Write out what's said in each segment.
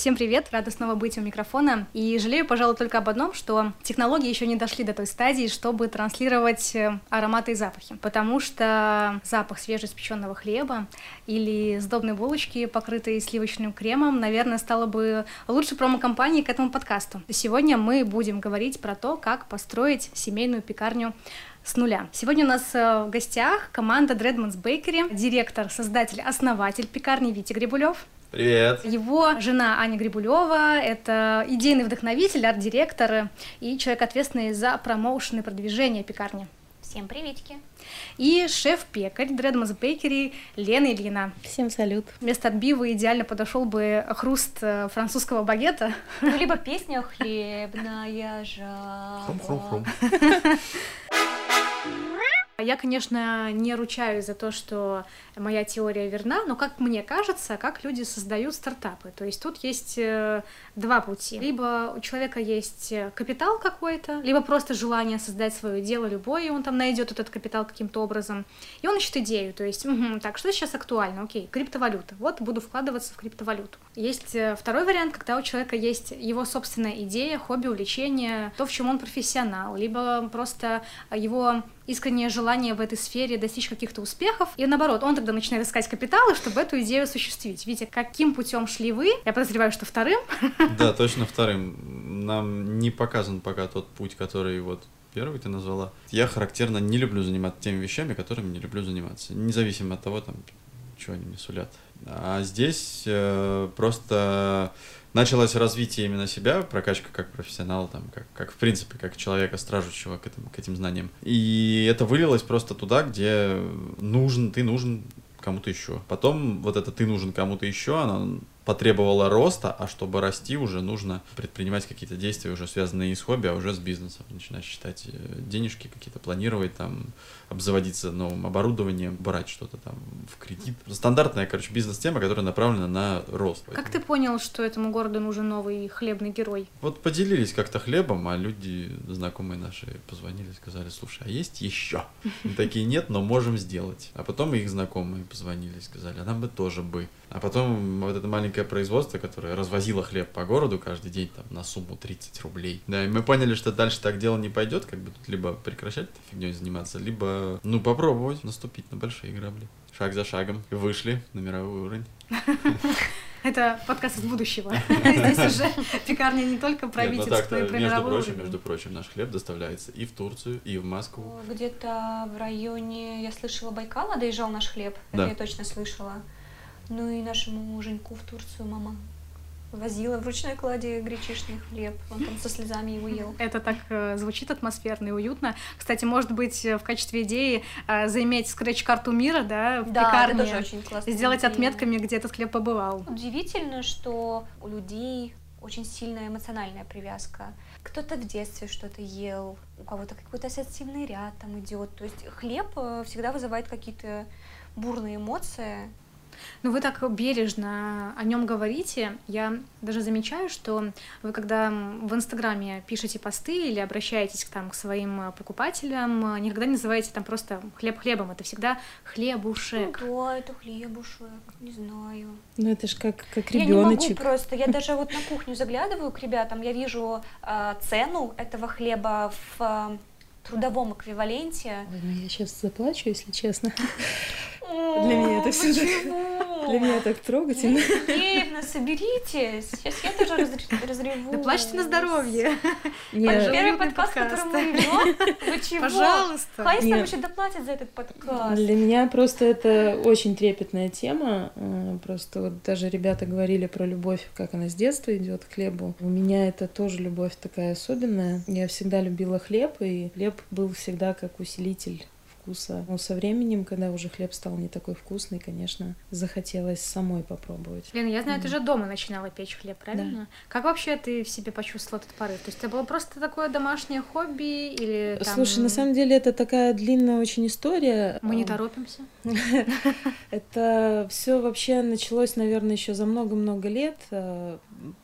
Всем привет, рада снова быть у микрофона. И жалею, пожалуй, только об одном, что технологии еще не дошли до той стадии, чтобы транслировать э, ароматы и запахи. Потому что запах свежеиспеченного хлеба или сдобной булочки, покрытой сливочным кремом, наверное, стало бы лучшей промо-компанией к этому подкасту. Сегодня мы будем говорить про то, как построить семейную пекарню с нуля. Сегодня у нас э, в гостях команда Dreadmans Bakery, директор, создатель, основатель пекарни Витя Грибулев. Привет. Его жена Аня Грибулева — это идейный вдохновитель, арт-директор и человек, ответственный за промоушен и продвижение пекарни. Всем приветики. И шеф-пекарь Дредмас Бейкери Лена Ильина. Всем салют. Вместо отбива идеально подошел бы хруст э, французского багета. Ну, либо песня «Хлебная жаба». Хрум-хрум-хрум. Я, конечно, не ручаюсь за то, что моя теория верна, но как мне кажется, как люди создают стартапы. То есть тут есть э, два пути. Либо у человека есть капитал какой-то, либо просто желание создать свое дело любое, и он там найдет этот капитал каким-то образом. И он ищет идею, то есть, угу, так, что сейчас актуально? Окей, криптовалюта. Вот буду вкладываться в криптовалюту. Есть э, второй вариант, когда у человека есть его собственная идея, хобби, увлечение, то, в чем он профессионал, либо просто его искреннее желание в этой сфере достичь каких-то успехов, и наоборот, он тогда начинает искать капиталы, чтобы эту идею осуществить. Видите, каким путем шли вы? Я подозреваю, что вторым. Да, точно вторым. Нам не показан пока тот путь, который вот первый ты назвала. Я характерно не люблю заниматься теми вещами, которыми не люблю заниматься. Независимо от того, там, что они мне сулят. А здесь э, просто началось развитие именно себя, прокачка как профессионала, там, как, как в принципе, как человека, стражущего к этим, к этим знаниям. И это вылилось просто туда, где нужен, ты нужен кому-то еще. Потом вот это ты нужен кому-то еще, она потребовала роста, а чтобы расти уже нужно предпринимать какие-то действия, уже связанные не с хобби, а уже с бизнесом. Начинать считать э, денежки какие-то, планировать там, обзаводиться новым оборудованием, брать что-то там в кредит. Стандартная, короче, бизнес-тема, которая направлена на рост. Как ты понял, что этому городу нужен новый хлебный герой? Вот поделились как-то хлебом, а люди, знакомые наши, позвонили, сказали, слушай, а есть еще? Такие нет, но можем сделать. А потом их знакомые позвонили, сказали, а нам бы тоже бы. А потом вот это маленькое производство, которое развозило хлеб по городу каждый день там на сумму 30 рублей. Да, и мы поняли, что дальше так дело не пойдет, как бы тут либо прекращать этой фигней заниматься, либо, ну, попробовать наступить на большие грабли. Шаг за шагом. Вышли на мировой уровень. Это подкаст из будущего. Здесь уже пекарня не только ну правительство, но и про между прочим, между прочим, наш хлеб доставляется и в Турцию, и в Москву. Где-то в районе, я слышала, Байкала доезжал наш хлеб. Это я точно слышала. Ну и нашему Женьку в Турцию мама возила в ручной кладе гречишный хлеб. Он там со слезами его ел. Это так э, звучит атмосферно и уютно. Кстати, может быть, э, в качестве идеи э, заиметь скретч-карту мира, да, в да, пекарне. Это тоже очень классно. Сделать идея. отметками, где этот хлеб побывал. Удивительно, что у людей очень сильная эмоциональная привязка. Кто-то в детстве что-то ел, у кого-то какой-то ассоциативный ряд там идет. То есть хлеб э, всегда вызывает какие-то бурные эмоции. Ну, вы так бережно о нем говорите. Я даже замечаю, что вы, когда в Инстаграме пишете посты или обращаетесь там, к своим покупателям, никогда не называете там просто хлеб хлебом. Это всегда хлебушек. Ну, да, это хлебушек, не знаю. Ну, это же как, как ребеночек. Я не могу просто. Я даже вот на кухню заглядываю к ребятам, я вижу э, цену этого хлеба в э, трудовом эквиваленте. Ой, ну я сейчас заплачу, если честно. Для меня это все так... Для меня так трогательно. Евгеньевна, соберитесь. Сейчас я тоже разреву. Да плачьте на здоровье. Первый подкаст, который мы ведем. Вы чего? Пожалуйста. Хайс нам еще доплатит за этот подкаст. Для меня просто это очень трепетная тема. Э, просто вот даже ребята говорили про любовь, как она с детства идет к хлебу. У меня это тоже любовь такая особенная. Я всегда любила хлеб, и хлеб был всегда как усилитель вкуса. Но со временем, когда уже хлеб стал не такой вкусный, конечно, захотелось самой попробовать. Лена, я знаю, mm. ты же дома начинала печь хлеб, правильно? Да. Как вообще ты в себе почувствовала этот порыв? То есть это было просто такое домашнее хобби или там... Слушай, на самом деле это такая длинная очень история. Мы не торопимся. Это все вообще началось, наверное, еще за много-много лет.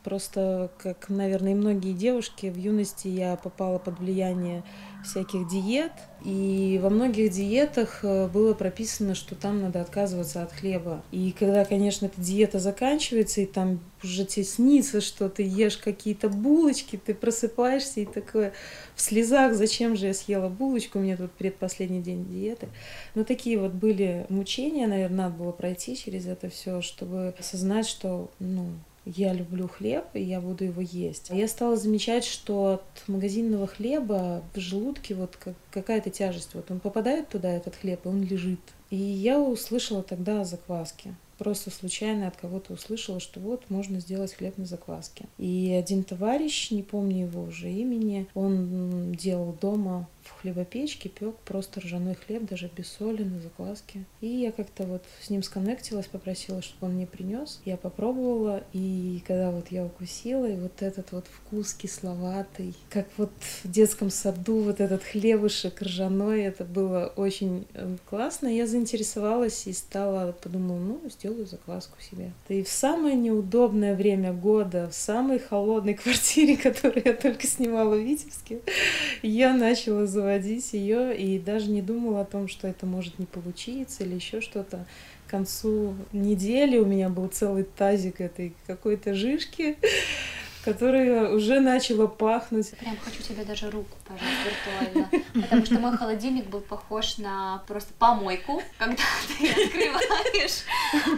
Просто, как, наверное, и многие девушки, в юности я попала под влияние всяких диет, и во многих диетах э, было прописано, что там надо отказываться от хлеба. И когда, конечно, эта диета заканчивается, и там уже тебе снится, что ты ешь какие-то булочки, ты просыпаешься и такое в слезах, зачем же я съела булочку, меня тут предпоследний день диеты. Но такие вот были мучения, наверное, надо было пройти через это все, чтобы осознать, что, ну, я люблю хлеб, и я буду его есть. Я стала замечать, что от магазинного хлеба в желудке вот какая-то тяжесть. Вот он попадает туда, этот хлеб, и он лежит. И я услышала тогда о закваске. Просто случайно от кого-то услышала, что вот можно сделать хлеб на закваске. И один товарищ, не помню его уже имени, он делал дома в хлебопечке пек просто ржаной хлеб, даже без соли, на закваске. И я как-то вот с ним сконнектилась, попросила, чтобы он мне принес. Я попробовала, и когда вот я укусила, и вот этот вот вкус кисловатый, как вот в детском саду вот этот хлебушек ржаной, это было очень э, классно. Я заинтересовалась и стала, подумала, ну, сделаю закваску себе. И в самое неудобное время года, в самой холодной квартире, которую я только снимала в Витебске, я начала заводить ее и даже не думала о том, что это может не получиться или еще что-то. К концу недели у меня был целый тазик этой какой-то жишки которая уже начала пахнуть. Прям хочу тебе даже руку пожать виртуально, потому что мой холодильник был похож на просто помойку, когда ты открываешь,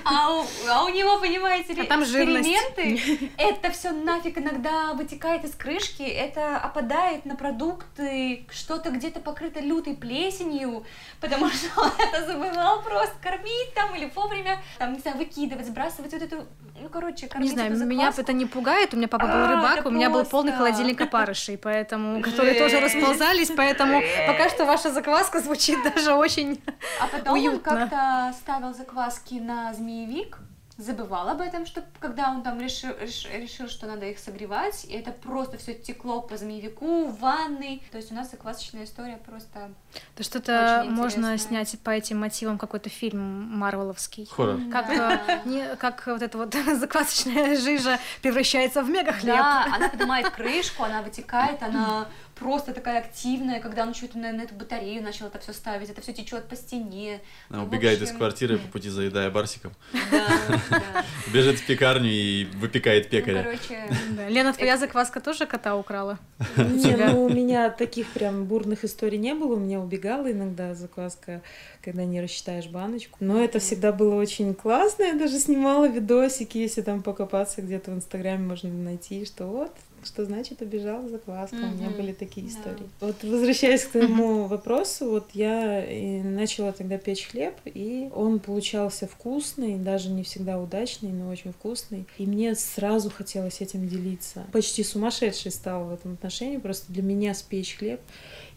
а у, а у него, понимаете ли, а там эксперименты, жирность. это все нафиг иногда вытекает из крышки, это опадает на продукты, что-то где-то покрыто лютой плесенью, потому что он это забывал просто кормить там или вовремя, там, не знаю, выкидывать, сбрасывать вот эту, ну, короче, кормить Не знаю, меня это не пугает, у меня папа был был рыбак, у меня был полный холодильник опарышей, поэтому, которые тоже расползались, поэтому пока что ваша закваска звучит даже очень А потом он как-то ставил закваски на змеевик, забывал об этом, что когда он там решил, решил, что надо их согревать, и это просто все текло по змеевику, в ванной. То есть у нас заквасочная история просто. То что-то можно снять по этим мотивам какой-то фильм Марвеловский. Хоррор. Как, да. Э, не, как вот эта вот заквасочная жижа превращается в мега хлеб. Да, она поднимает крышку, она вытекает, она просто такая активная, когда он что-то на, на эту батарею начал это все ставить, это все течет по стене. Она убегает общем... из квартиры по пути заедая барсиком. Бежит в пекарню и выпекает пекаря. Ну, короче... Лена, твоя закваска тоже кота украла? Не, ну у меня таких прям бурных историй не было, у меня убегала иногда закваска, когда не рассчитаешь баночку. Но это всегда было очень классно, я даже снимала видосики, если там покопаться где-то в Инстаграме можно найти, что вот что значит убежала закваска. Mm-hmm. У меня были такие истории. Вот возвращаясь к твоему вопросу, вот я начала тогда печь хлеб, и он получался вкусный, даже не всегда удачный, но очень вкусный. И мне сразу хотелось этим делиться. Почти сумасшедший стал в этом отношении. Просто для меня спечь хлеб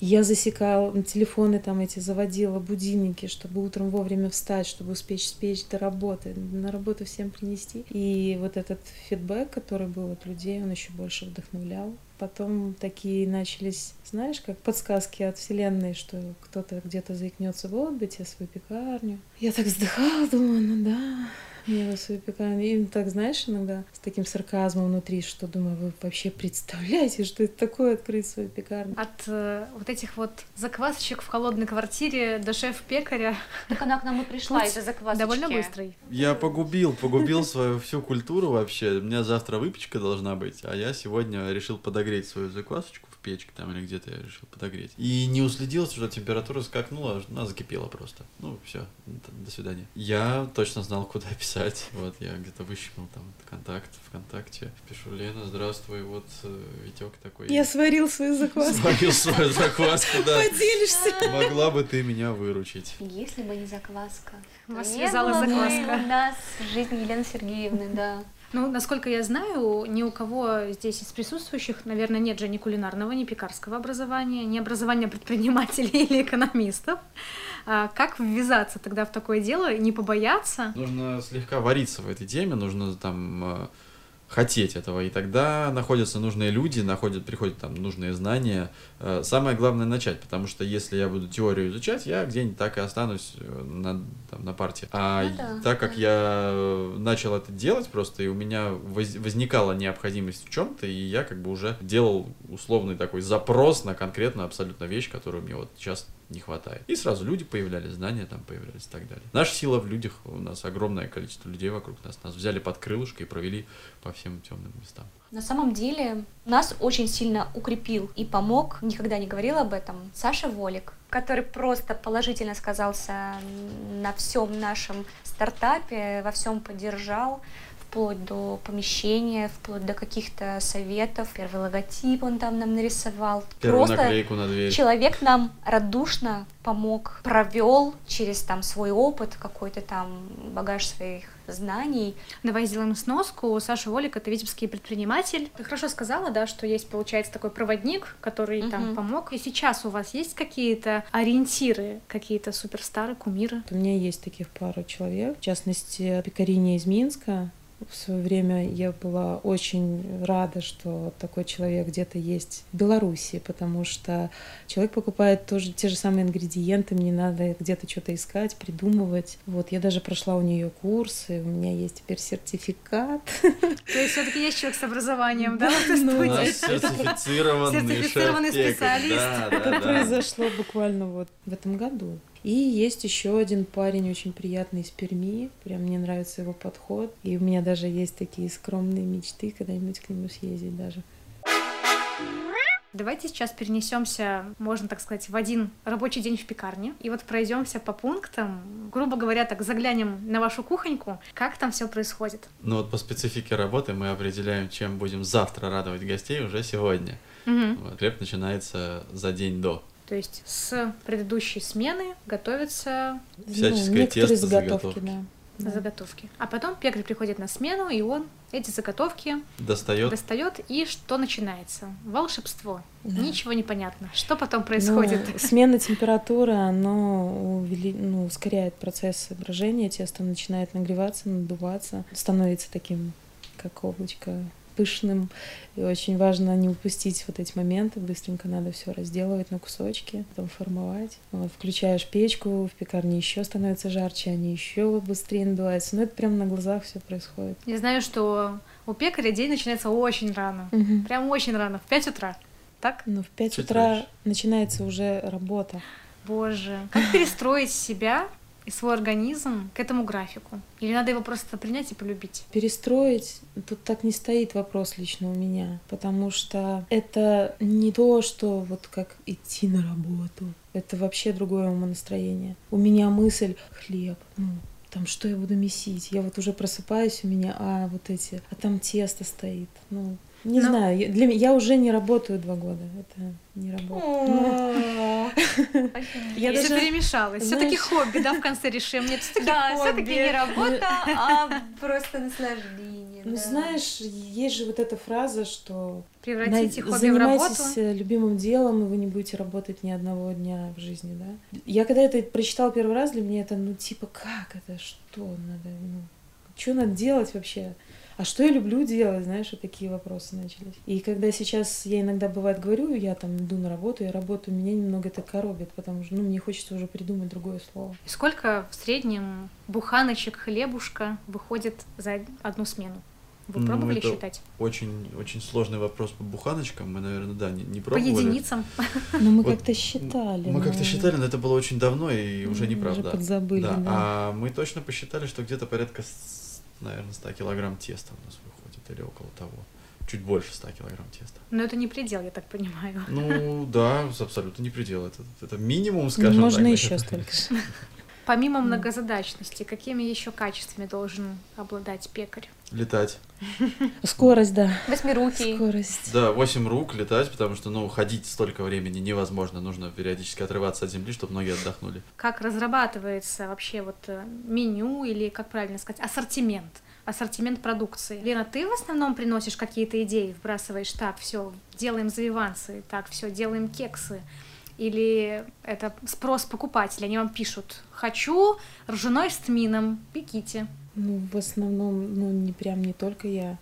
я засекала телефоны там эти, заводила будильники, чтобы утром вовремя встать, чтобы успеть спечь до работы, на работу всем принести. И вот этот фидбэк, который был от людей, он еще больше вдохновлял. Потом такие начались, знаешь, как подсказки от Вселенной, что кто-то где-то заикнется, вот бы тебе свою пекарню. Я так вздыхала, думаю, ну да, я вас выпекаю. И так, знаешь, иногда с таким сарказмом внутри, что думаю, вы вообще представляете, что это такое открыть свою пекарню? От э, вот этих вот заквасочек в холодной квартире до шеф-пекаря. Так она к нам и пришла из-за заквасочки. Довольно быстрый. Я погубил, погубил свою всю культуру вообще. У меня завтра выпечка должна быть, а я сегодня решил подогреть свою заквасочку печке там или где-то я решил подогреть. И не уследил, что температура скакнула, она закипела просто. Ну, все, до свидания. Я точно знал, куда писать. Вот, я где-то выщипнул там контакт ВКонтакте. Пишу, Лена, здравствуй, вот э, Витек такой. Я сварил свою закваску. Сварил свою закваску, да. Поделишься. Могла бы ты меня выручить. Если бы не закваска. Вас связала закваска. У нас в жизни Елены Сергеевны, да. Ну, насколько я знаю, ни у кого здесь из присутствующих, наверное, нет же ни кулинарного, ни пекарского образования, ни образования предпринимателей или экономистов. А как ввязаться тогда в такое дело, не побояться? Нужно слегка вариться в этой теме, нужно там э, хотеть этого, и тогда находятся нужные люди, находят, приходят там нужные знания. Э, самое главное начать, потому что если я буду теорию изучать, я где-нибудь так и останусь э, на, там, на парте. А Ну да, так как я начал это делать просто, и у меня воз- возникала необходимость в чем-то, и я как бы уже делал условный такой запрос на конкретно абсолютно вещь, которую мне вот сейчас не хватает. И сразу люди появлялись, знания там появлялись и так далее. Наша сила в людях, у нас огромное количество людей вокруг нас. Нас взяли под крылышко и провели по всем темным местам. На самом деле нас очень сильно укрепил и помог, никогда не говорил об этом, Саша Волик, который просто положительно сказался на всем нашем стартапе, во всем поддержал, вплоть до помещения, вплоть до каких-то советов. Первый логотип он там нам нарисовал. Первую Просто наклейку на дверь. Человек нам радушно помог, провел через там свой опыт, какой-то там багаж своих знаний. Давай сделаем сноску. Саша Волик — это витебский предприниматель. Ты хорошо сказала, да, что есть, получается, такой проводник, который там Мгм. помог. И сейчас у вас есть какие-то ориентиры, какие-то суперстары, кумиры? У меня есть таких пару человек, в частности, пекариня из Минска. В свое время я была очень рада, что такой человек где-то есть в Беларуси, потому что человек покупает тоже те же самые ингредиенты, мне надо где-то что-то искать, придумывать. Вот я даже прошла у нее курсы, у меня есть теперь сертификат. То есть все таки есть человек с образованием, да, Ну, сертифицированный специалист. Да, да, Это да. произошло буквально вот в этом году. И есть еще один парень очень приятный из Перми. Прям мне нравится его подход. И у меня даже есть такие скромные мечты когда-нибудь к нему съездить даже. Давайте сейчас перенесемся, можно так сказать, в один рабочий день в пекарне. И вот пройдемся по пунктам. Грубо говоря, так заглянем на вашу кухоньку. Как там все происходит? Ну вот по специфике работы мы определяем, чем будем завтра радовать гостей уже сегодня. Мгм. Вот, хлеб начинается за день до. То есть с предыдущей смены готовятся Всяческое Ну, некоторые тесто, заготовки, заготовки. да. Да. заготовки. А потом пекарь приходит на смену, и он эти заготовки Достает. достает, и что начинается? Волшебство. Да. Ничего не понятно. Что потом происходит? Ну, смена температуры, оно увели- ну, ускоряет процесс брожения, тесто начинает нагреваться, надуваться, становится таким, как облачко, пышным. И очень важно не упустить вот эти моменты. Быстренько надо все разделывать на кусочки, потом формовать. Вот, включаешь печку, в пекарне еще становится жарче, они еще быстрее надуваются. Но это прямо на глазах все происходит. Я знаю, что у пекаря день начинается очень рано. Прям очень рано, в 5 утра. Так? Но в 5 Чуть утра раньше. начинается уже работа. Боже, как перестроить себя и свой организм к этому графику? Или надо его просто принять и полюбить? Перестроить, тут так не стоит вопрос лично у меня, потому что это не то, что вот как идти на работу, это вообще другое умонастроение. У меня мысль хлеб, ну, там что я буду месить? Я вот уже просыпаюсь, у меня, а, вот эти, а там тесто стоит. Ну, не Ну. знаю, я- для меня, я уже не работаю два года, это не работает. Ну, Я даже- перемешалось. Все-таки хобби, да, в конце решим. Нет, все-таки Да, все-таки не работа, а просто наслаждение. Ну, знаешь, есть же вот эта фраза, что Превратите хобби в работу. Занимайтесь э, любимым делом, и вы не будете работать ни одного дня в жизни, да? Я когда это прочитала первый раз, для меня это, ну, типа, как это, что надо, ну, что надо делать вообще? А что я люблю делать, знаешь, вот такие вопросы начались. И когда сейчас я иногда бывает говорю, я там иду на работу, я работаю, меня немного это коробит, потому что, ну, мне хочется уже придумать другое слово. И Сколько в среднем буханочек хлебушка выходит за одну смену? Вы Ну, пробовали это считать? Очень, очень сложный вопрос по буханочкам. Мы, наверное, да, не, не По пробовали. единицам? Но мы Вот как-то считали. Мы как-то считали, но это было очень давно и уже неправда. уже подзабыли, да. А мы точно посчитали, что где-то порядка, наверное, 100 килограмм теста у нас выходит, или около того. Чуть больше 100 килограмм теста. Но это не предел, я так понимаю. Ну да, абсолютно не предел. Это, это минимум, Ну, скажем Можно так. еще это- столько же. Помимо многозадачности, какими еще качествами должен обладать пекарь? Летать. Скорость, да. Восьмирукий. Скорость. Да, 8 рук летать, потому что, ну, ходить столько времени невозможно. Нужно периодически отрываться от земли, чтобы ноги отдохнули. Как разрабатывается вообще вот э, меню или, как правильно сказать, ассортимент? Ассортимент продукции. Лена, ты в основном приносишь какие-то идеи, вбрасываешь так, все, делаем завивансы, так, все, делаем кексы. Или это спрос покупателей, они вам пишут, хочу ржаной с тмином, пеките. Ну, в основном, ну, не прям не только я.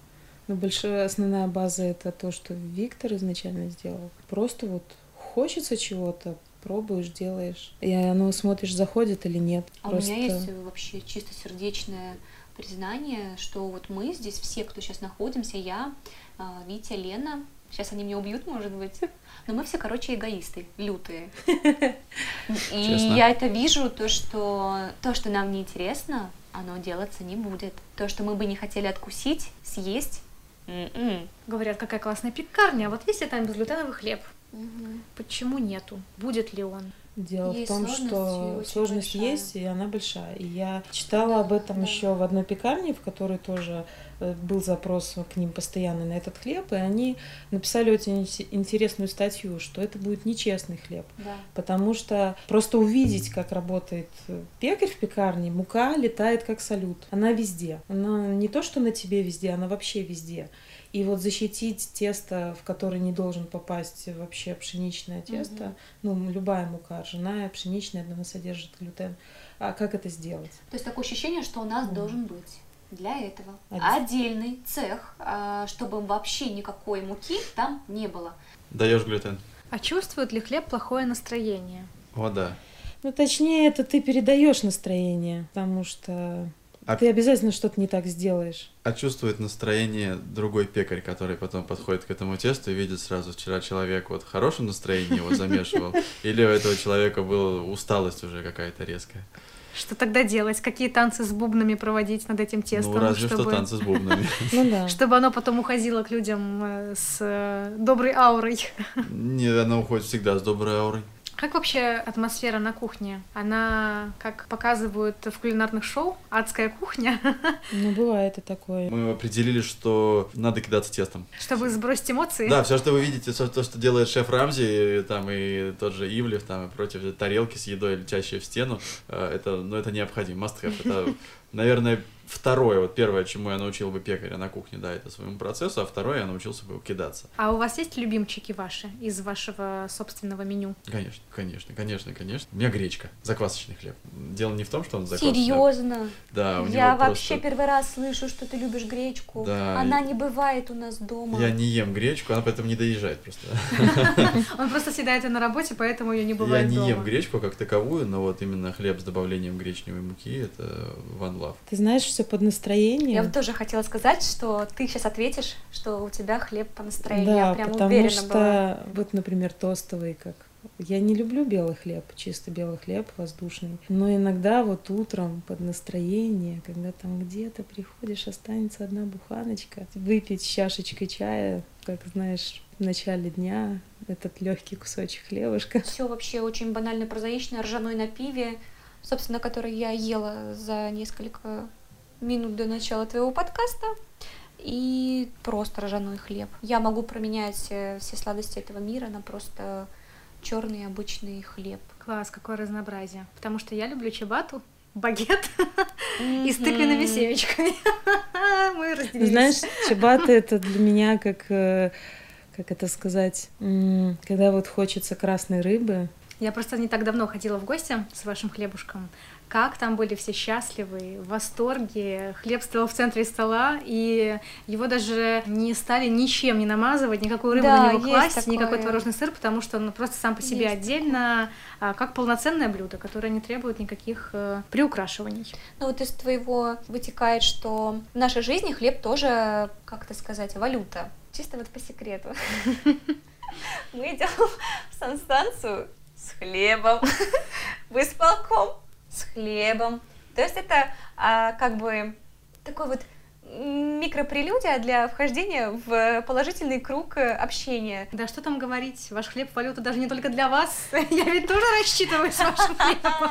Ну, большая основная база это то, что Виктор изначально сделал. Просто вот хочется чего-то, пробуешь, делаешь. И оно смотришь, заходит или нет. А Просто... у меня есть вообще чисто сердечное признание, что вот мы здесь все, кто сейчас находимся, я, а, Витя, Лена, сейчас они меня убьют, может быть, но мы все, короче, эгоисты, лютые. И Честно. я это вижу, то, что то, что нам неинтересно, оно делаться не будет. То, что мы бы не хотели откусить, съесть, м-м. Говорят, какая классная пекарня, а вот если там безглютеновый хлеб, почему нету? Будет ли он? Дело Есть в том, что сложность большая. есть, и она большая. И я читала Да, об этом да. еще в одной пекарне, в которой тоже был запрос к ним постоянно на этот хлеб, и они написали очень инте- интересную статью, что это будет нечестный хлеб. Да. Потому что просто увидеть, как работает э, пекарь в пекарне, мука летает как салют. Она везде. Она не то, что на тебе везде, она вообще везде. И вот защитить тесто, в которое не должен попасть вообще пшеничное тесто, ну, любая мука, ржаная, пшеничная, она содержит глютен. А как это сделать? То есть такое ощущение, что у нас должен быть для этого Один. отдельный цех, а, чтобы вообще никакой муки там не было. Даешь глютен. А чувствует ли хлеб плохое настроение? О, да. Ну, точнее, это ты передаешь настроение, потому что А- ты обязательно что-то не так сделаешь. А чувствует настроение другой пекарь, который потом подходит к этому тесту и видит сразу, вчера человек вот в хорошем настроении его замешивал, или у этого человека была усталость уже какая-то резкая. Что тогда делать? Какие танцы с бубнами проводить над этим тестом, ну, разве чтобы, что танцы с бубнами. Ну чтобы оно потом уходило к людям э, с э, доброй аурой? Нет, она уходит всегда с доброй аурой. Как вообще атмосфера на кухне? Она, как показывают в кулинарных шоу, адская кухня, Ну, бывает и такое. Мы определили, что надо кидаться тестом. чтобы сбросить эмоции? Да, все, что вы видите, всё то, что делает шеф Рамзи, и, там и тот же Ивлев, там и против тарелки с едой, летящие в стену, э, это, ну, это необходимо, must have. Это, наверное, второе, вот первое, чему я научил бы пекаря на кухне, да, это своему процессу, а второе я научился бы кидаться. А у вас есть любимчики ваши из вашего собственного меню? Конечно, конечно, конечно, конечно. У меня гречка, заквасочный хлеб. Дело не в том, что он заквасочный. Серьезно? Да, у Я него вообще просто... первый раз слышу, что ты любишь гречку. Да, Она и- не бывает у нас дома. Я не ем гречку, она поэтому не доезжает просто. Он просто съедает ее на работе, поэтому ее не бывает Я не дома. ем гречку как таковую, но вот именно хлеб с добавлением гречневой муки это one love. Ты знаешь, все под настроение. Я вот тоже хотела сказать, что ты сейчас ответишь, что у тебя хлеб по настроению. Да, Я прям потому уверена что была. вот, например, тостовый как. Я не люблю белый хлеб, чисто белый хлеб, воздушный. Но иногда вот утром под настроение, когда там где-то приходишь, останется одна буханочка, выпить с чашечкой чая, как знаешь, в начале дня этот легкий кусочек хлебушка. Все вообще очень банально прозаично, ржаной на пиве, собственно, который я ела за несколько минут до начала твоего подкаста. И просто ржаной хлеб. Я могу променять э, все сладости этого мира на просто черный обычный хлеб. Класс, какое разнообразие. Потому что я люблю чебату, багет и с тыквенными семечками. Мы разделились. Знаешь, чебаты это для меня как, э, как это сказать, когда вот хочется красной рыбы, Я просто не так давно ходила в гости с вашим хлебушком. Как там были все счастливы, в восторге. Хлеб стоял в центре стола, и его даже не стали ничем не намазывать, никакую рыбу Да, на него класть, никакой такое. творожный сыр, потому что он просто сам по себе Есть отдельно, а, как полноценное блюдо, которое не требует никаких э, приукрашиваний. Ну вот из твоего вытекает, что в нашей жизни хлеб тоже, как это сказать, валюта. Чисто вот по секрету. Мы идем в санстанцию с хлебом, в исполком с хлебом. То есть это а, как бы такой вот микропрелюдия для вхождения в положительный круг э, общения. Да что там говорить, ваш хлеб валюта даже не только для вас, я ведь тоже рассчитываю с вашим хлебом.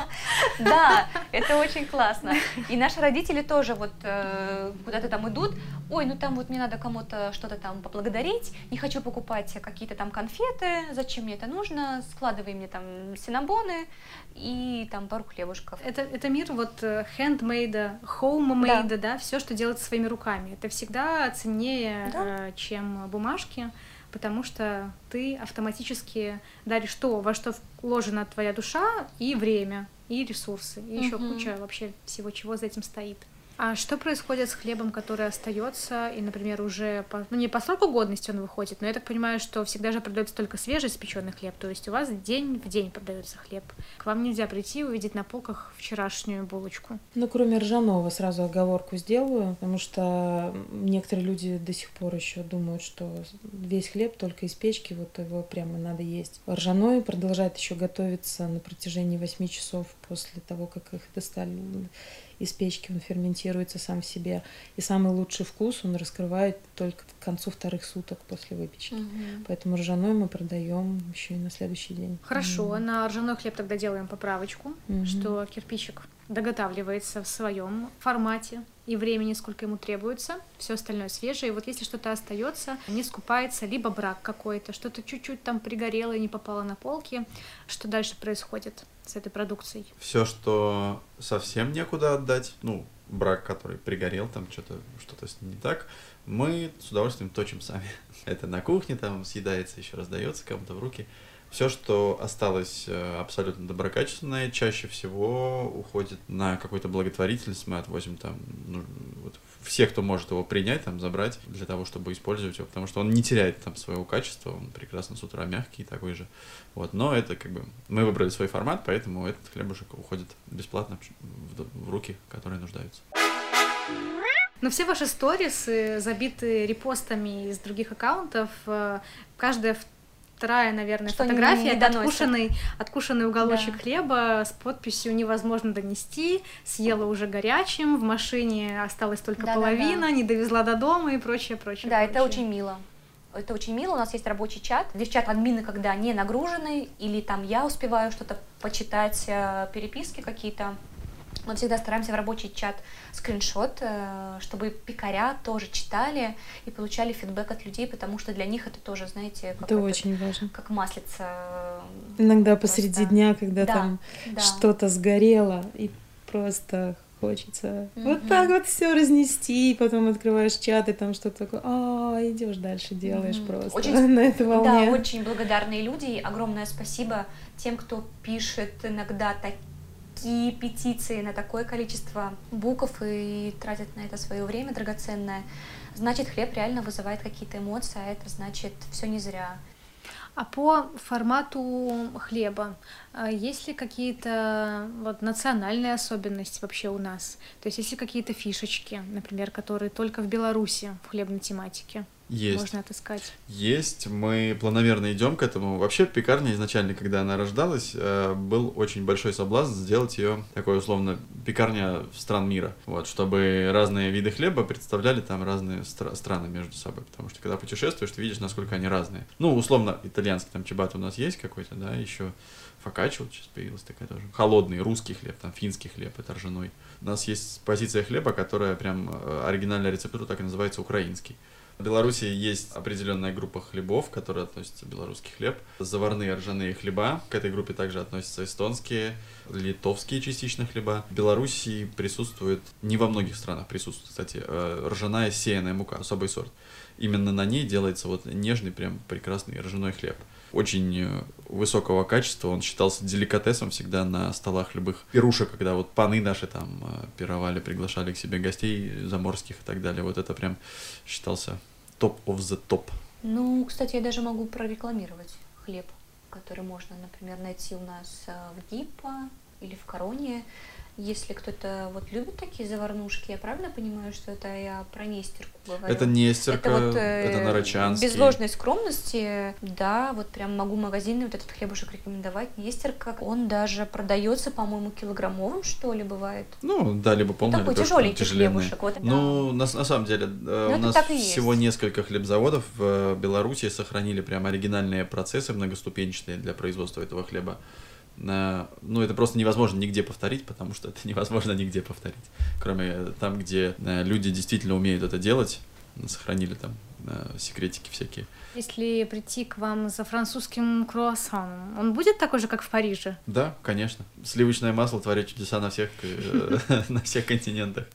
Да, это очень классно. И наши родители тоже вот э, куда-то там идут, ой, ну там вот мне надо кому-то что-то там поблагодарить, не хочу покупать какие-то там конфеты, зачем мне это нужно, складывай мне там синабоны и там пару хлебушков. Это, это мир вот э, хендмейда, homemade а, да, все, что делается своими руками. Это всегда ценнее, Да. э, чем бумажки, потому что ты автоматически даришь то, во что вложена твоя душа, и время, и ресурсы, и еще куча вообще всего, чего за этим стоит. А что происходит с хлебом, который остается, и, например, уже по, ну не по сроку годности он выходит, но я так понимаю, что всегда же продается только свежеиспеченный хлеб, то есть у вас день в день продается хлеб. К вам нельзя прийти и увидеть на полках вчерашнюю булочку. Ну, кроме ржаного, сразу оговорку сделаю, потому что некоторые люди до сих пор еще думают, что весь хлеб только из печки, вот его прямо надо есть. Ржаной продолжает еще готовиться на протяжении 8 часов после того, как их достали из печки, он ферментируется сам в себе. И самый лучший вкус он раскрывает только к концу вторых суток после выпечки. Мгм. Поэтому ржаной мы продаем еще и на следующий день. Хорошо, Мгм. на ржаной хлеб тогда делаем поправочку, Мгм. что кирпичик доготавливается в своем формате и времени, сколько ему требуется, все остальное свежее. И вот если что-то остается, не скупается, либо брак какой-то, что-то чуть-чуть там пригорело и не попало на полки, что дальше происходит с этой продукцией? Все, что совсем некуда отдать, ну, брак, который пригорел, там что-то что с ним не так, мы с удовольствием точим сами. Это на кухне там съедается, еще раздается кому-то в руки. Все, что осталось э, абсолютно доброкачественное, чаще всего уходит на какой-то благотворительность. Мы отвозим там ну, вот, все, кто может его принять, там забрать для того, чтобы использовать его, потому что он не теряет там своего качества, он прекрасно с утра мягкий такой же. Вот, но это как бы мы выбрали свой формат, поэтому этот хлебушек уходит бесплатно в руки, которые нуждаются. Но все ваши сторисы забиты репостами из других аккаунтов. э, Каждая вторая, наверное, Что фотография это откушенный, откушенный уголочек Да. хлеба с подписью «Невозможно донести», «Съела уже горячим», «В машине осталась только Да-да-да. половина», «Не довезла до дома» и прочее, прочее. Да, это прочее. очень мило. Это очень мило. У нас есть рабочий чат. Девчат админы, когда не нагружены, или там я успеваю что-то почитать, э, переписки какие-то, мы всегда стараемся в рабочий чат скриншот, э, чтобы пекаря тоже читали и получали фидбэк от людей, потому что для них это тоже, знаете, как, Это этот- очень важно. как маслица. э, Иногда просто. посреди дня, когда Да, там да. что-то сгорело, и просто хочется вот Мгм. так вот все разнести, и потом открываешь чат, и там что-то такое, а, идешь дальше, делаешь Мгм. просто Очень- на этой волне. Да, очень благодарные люди. И огромное спасибо тем, кто пишет иногда такие петиции на такое количество букв и тратит на это свое время драгоценное. Значит, хлеб реально вызывает какие-то эмоции, а это значит все не зря. А по формату хлеба а есть ли какие-то вот национальные особенности вообще у нас? То есть есть ли какие-то фишечки, например, которые только в Беларуси в хлебной тематике Есть. можно отыскать? Есть, мы планомерно идем к этому. Вообще пекарня изначально, когда она рождалась, э, был очень большой соблазн сделать ее такой условно пекарня стран мира, вот, чтобы разные виды хлеба представляли там разные стра- страны между собой, потому что когда путешествуешь, ты видишь, насколько они разные. Ну, условно, итальянский там чебат у нас есть какой-то, да, еще фокаччо вот сейчас появилась такая тоже. Холодный русский хлеб, там финский хлеб, это ржаной. У нас есть позиция хлеба, которая прям э, оригинальная рецептура так и называется украинский. В Беларуси есть определенная группа хлебов, к которой относится белорусский хлеб. Заварные ржаные хлеба. К этой группе также относятся эстонские, литовские частично хлеба. В Беларуси присутствует, не во многих странах присутствует, кстати, э, ржаная сеянная мука, особый сорт. Именно на ней делается вот нежный, прям прекрасный ржаной хлеб. Очень э, высокого качества, он считался деликатесом всегда на столах любых пирушек, когда вот паны наши там э, пировали, приглашали к себе гостей заморских и так далее. Вот это прям считался топ of the топ. Ну, кстати, я даже могу прорекламировать хлеб, который можно, например, найти у нас э, в Гиппо или в Короне. Если кто-то вот любит такие заварнушки, я правильно понимаю, что это я про Нестерку говорю? Это Нестерка, Это вот, э, это Нарочанский. Без ложной скромности, да, вот прям могу магазинный вот этот хлебушек рекомендовать. Нестерка, он даже продается, по-моему, килограммовым, что ли, бывает. Ну, да, либо полный, такой либо тяжеленький хлебушек, вот, да. Ну, на, на самом деле, э, у это нас так и есть. всего несколько хлебзаводов в э, Беларуси сохранили прям оригинальные процессы многоступенчатые для производства этого хлеба. Ну, это просто невозможно нигде повторить, потому что это невозможно нигде повторить. Кроме там, где э, люди действительно умеют это делать, сохранили там э, секретики всякие. Если прийти к вам за французским круассаном, он будет такой же, как в Париже? Да, конечно. Сливочное масло творит чудеса на всех, э, на всех континентах.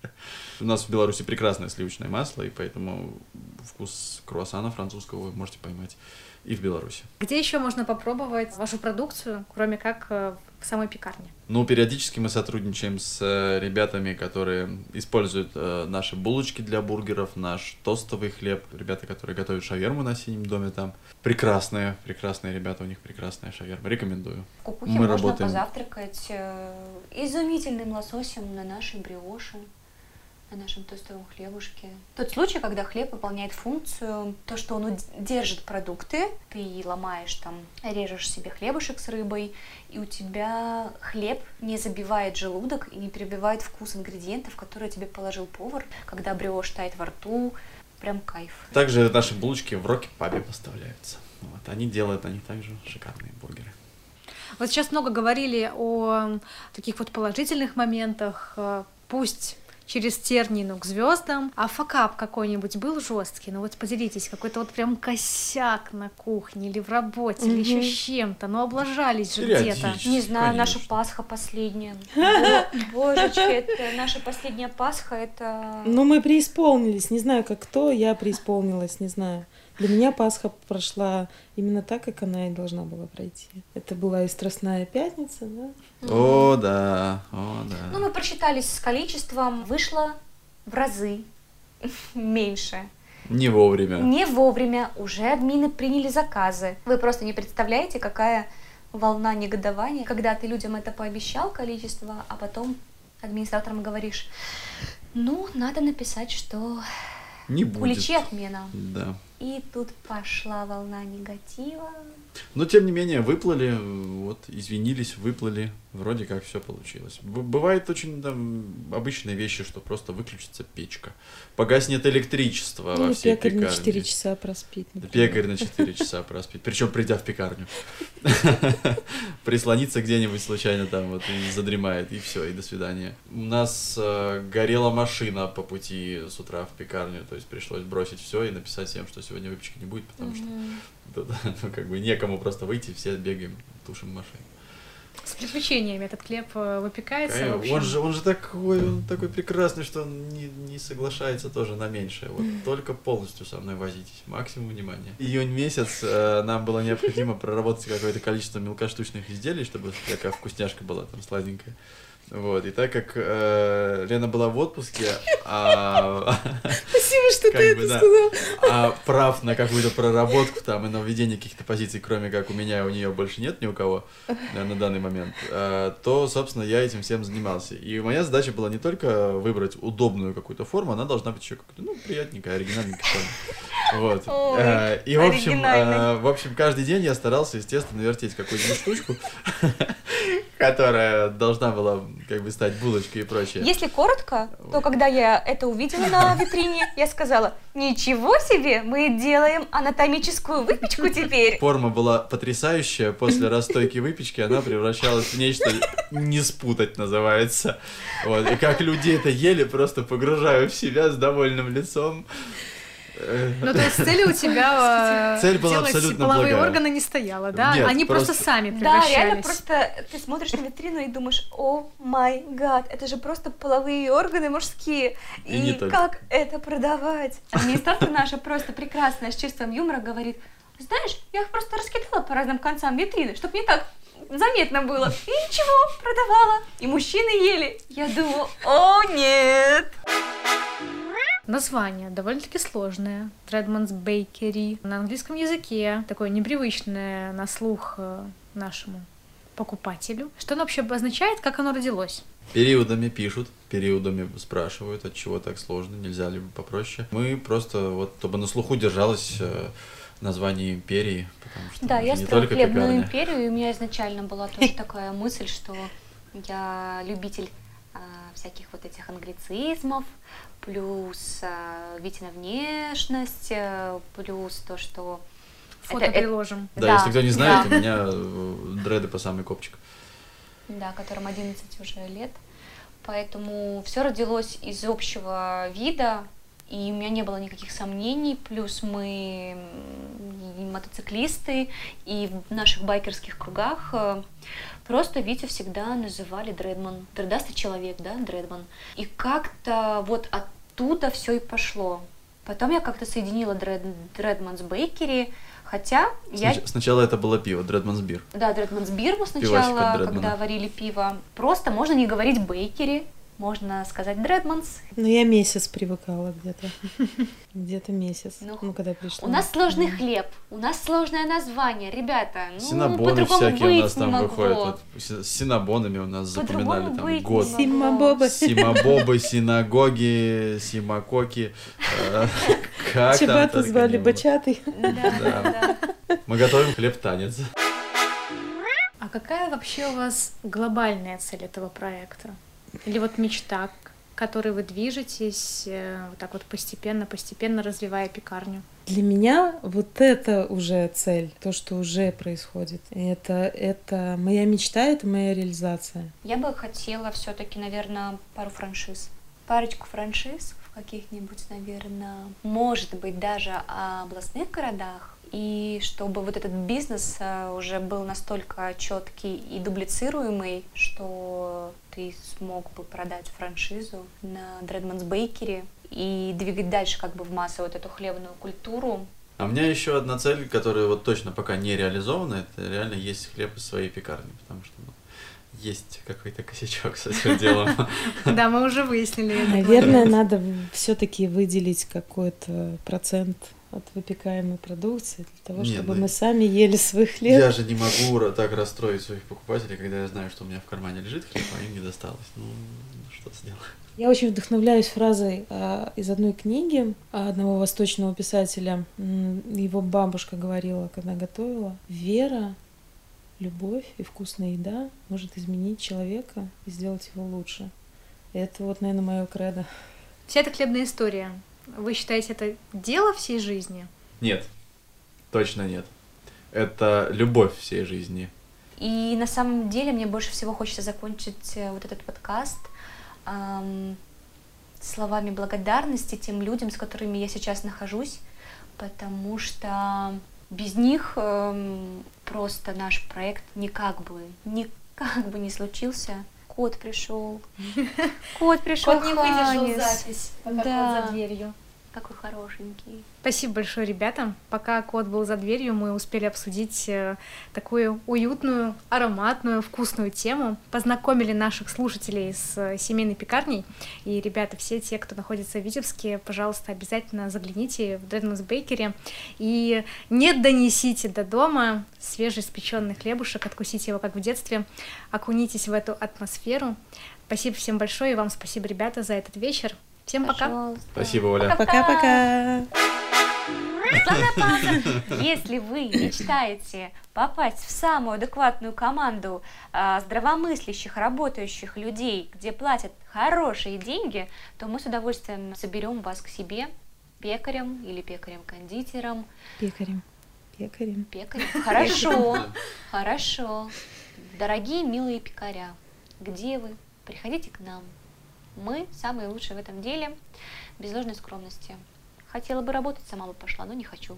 У нас в Беларуси прекрасное сливочное масло, и поэтому вкус круассана французского вы можете поймать и в Беларуси. Где еще можно попробовать вашу продукцию, кроме как э, в самой пекарне? Ну, периодически мы сотрудничаем с э, ребятами, которые используют э, наши булочки для бургеров, наш тостовый хлеб. Ребята, которые готовят шаверму на синем доме там. Прекрасные, прекрасные ребята, у них прекрасная шаверма. Рекомендую. В Кукухе Мы можно работаем. позавтракать э, изумительным лососем на нашей бриоши, на нашем тостовом хлебушке. Тот случай, когда хлеб выполняет функцию, то, что он держит продукты, ты ломаешь там, режешь себе хлебушек с рыбой, и у тебя хлеб не забивает желудок и не перебивает вкус ингредиентов, которые тебе положил повар, когда бриош тает во рту, прям кайф. Также наши булочки в Роки Пабе поставляются. Вот, они делают они также шикарные бургеры. Вот сейчас много говорили о таких вот положительных моментах, э, пусть через тернии, но к звездам. А факап какой-нибудь был жесткий? Ну вот поделитесь, какой-то вот прям косяк на кухне или в работе, или еще с чем-то. Ну облажались же где-то. Не знаю, наша конечно. Пасха последняя. Бо- Божечки, это наша последняя Пасха, это... Ну, мы преисполнились. Не знаю, как кто, я преисполнилась, не знаю. Для меня Пасха прошла именно так, как она и должна была пройти. Это была и Страстная Пятница, да? О, да, о, да. Ну, мы просчитались с количеством, вышло в разы меньше. Не вовремя. Не вовремя, уже админы приняли заказы. Вы просто не представляете, какая волна негодования, когда ты людям это пообещал количество, а потом администраторам говоришь, ну, надо написать, что Не будет. уличи отмена. Да. И тут пошла волна негатива. Но тем не менее выплыли, вот извинились, выплыли, вроде как все получилось. Б- бывает очень там обычные вещи, что просто выключится печка, погаснет электричество во Или всей пекарь на пекарне. 4 часа проспит. Например. Пекарь на 4 часа проспит, причем придя в пекарню. Прислониться где-нибудь случайно там вот и задремает, и все, и до свидания. У нас э, горела машина по пути с утра в пекарню, то есть пришлось бросить все и написать всем, что сегодня выпечки не будет, потому что ну, как бы некому просто выйти, все бегаем, тушим машину. С приключениями этот хлеб э, выпекается. Конечно, общем. Он же, он же такой, он такой прекрасный, что он не, не соглашается тоже на меньшее. Вот только полностью со мной возитесь, максимум внимания. Июнь месяц э, нам было необходимо проработать какое-то количество мелкоштучных изделий, чтобы такая вкусняшка была там сладенькая. Вот, и так как э, Лена была в отпуске, а, Спасибо, что ты это сказал. а прав на какую-то проработку там и на введение каких-то позиций, кроме как у меня и у нее больше нет ни у кого на данный момент, э, то, собственно, я этим всем занимался. И моя задача была не только выбрать удобную какую-то форму, она должна быть еще какая-то, ну, приятненькая, оригинальненькая форма. Вот. Э, И, в общем, э, в общем, каждый день я старался, естественно, вертеть какую-нибудь штучку, которая должна была, как бы, стать булочкой и прочее. Если коротко, то когда я это увидела на витрине, я сказала, ничего себе, мы делаем анатомическую выпечку теперь. Форма была потрясающая. После расстойки выпечки она превращалась в нечто не спутать называется. Вот. И как люди это ели, просто погружаю в себя с довольным лицом. Ну, то есть цель у тебя э, Цель была делать абсолютно половые благая. органы не стояла, да? Нет, Они просто, просто- сами Да, превращались. реально просто ты смотришь на витрину и думаешь, о май гад, это же просто половые органы мужские. И И, не как это продавать? Администратор наша просто прекрасная, с чувством юмора говорит, знаешь, я их просто раскидала по разным концам витрины, чтобы не так заметно было. И ничего, продавала. И мужчины ели. Я думаю, о нет. Название довольно-таки сложное. Тредманс Бейкери. На английском языке. Такое непривычное на слух э, нашему покупателю. Что оно вообще обозначает, как оно родилось? Периодами пишут, периодами спрашивают, от чего так сложно, нельзя ли попроще. Мы просто, вот, чтобы на слуху держалось э, название империи, потому что Да, я не только хлебную пекарня. империю, и у меня изначально была тоже такая мысль, что я любитель а, всяких вот этих англицизмов, плюс а, Витина внешность, э, плюс то, что... Фото Это- это- приложим. Да, Да, если кто не знает, да. у меня э, дреды по самый копчик. Да, которым 11 уже лет. Поэтому все родилось из общего вида, и у меня не было никаких сомнений. Плюс мы мотоциклисты, и в наших байкерских кругах э, просто Витю всегда называли Дредман. Дредастый человек, да, Дредман. И как-то вот оттуда все и пошло. Потом я как-то соединила Дред, Дредманс Бейкери, хотя я... Снач- Сначала это было пиво, Дредманс Бир. Да, Дредманс Бир мы сначала, когда варили пиво. Просто можно не говорить Бейкери, можно сказать Дредманс. Ну, я месяц привыкала где-то. Где-то месяц. Ну, Ну, когда пришла. У нас сложный хлеб, у нас сложное название, ребята. Ну, Синабоны всякие у нас там выходят. С синабонами у нас запоминали там год. могло. Симабобы. Симабобы, синагоги, симакоки. э, Как там Чебату звали. Да, да, да. Мы готовим хлеб-танец. А какая вообще у вас глобальная цель этого проекта? Или вот мечта, к которой вы движетесь, э, вот так вот постепенно, постепенно развивая пекарню? Для меня вот это уже цель, то, что уже происходит. Это, это моя мечта, это моя реализация. Я бы хотела все-таки, наверное, пару франшиз. Парочку франшиз в каких-нибудь, наверное, может быть, даже областных городах. И чтобы вот этот бизнес э, уже был настолько четкий и дублицируемый, что ты смог бы продать франшизу на Дредманс Бейкере и двигать дальше как бы в массу вот эту хлебную культуру. А у меня еще одна цель, которая вот точно пока не реализована, это реально есть хлеб из своей пекарни, потому что ну, есть какой-то косячок с этим делом. Да, мы уже выяснили. Наверное, надо все-таки выделить какой-то процент от выпекаемой продукции для того, Не, чтобы ну, мы сами ели свой хлеб. Я же не могу так расстроить своих покупателей, когда я знаю, что у меня в кармане лежит хлеб, а им не досталось. Ну, что сделать? Я очень вдохновляюсь фразой а, из одной книги одного восточного писателя. Его бабушка говорила, когда готовила, вера, любовь и вкусная еда может изменить человека и сделать его лучше. Это вот, наверное, мое кредо. Вся эта хлебная история, вы считаете, это дело всей жизни? Нет, точно нет. Это любовь всей жизни. И на самом деле мне больше всего хочется закончить э, вот этот подкаст ам, словами благодарности тем людям, с которыми я сейчас нахожусь, потому что без них эм, просто наш проект никак бы, никак бы не случился. Кот пришел. Кот пришел. запись, пока кот за дверью. Какой хорошенький. Спасибо большое, ребята. Пока кот был за дверью, мы успели обсудить э, такую уютную, ароматную, вкусную тему. Познакомили наших слушателей с э, семейной пекарней. И, ребята, все те, кто находится в Витебске, пожалуйста, обязательно загляните в Дредманс Бейкере и не донесите до дома свежеиспеченный хлебушек, откусите его, как в детстве, окунитесь в эту атмосферу. Спасибо всем большое, и вам спасибо, ребята, за этот вечер. Всем пока! Пожалуйста. Спасибо, Оля. Пока-пока! Если вы мечтаете попасть в самую адекватную команду а, здравомыслящих, работающих людей, где платят хорошие деньги, то мы с удовольствием заберем вас к себе пекарем или пекарем-кондитером. Пекарем. Пекарем. Пекарем. Хорошо, хорошо. Дорогие, милые пекаря, где вы? Приходите к нам. Мы самые лучшие в этом деле, без ложной скромности. Хотела бы работать, сама бы пошла, но не хочу.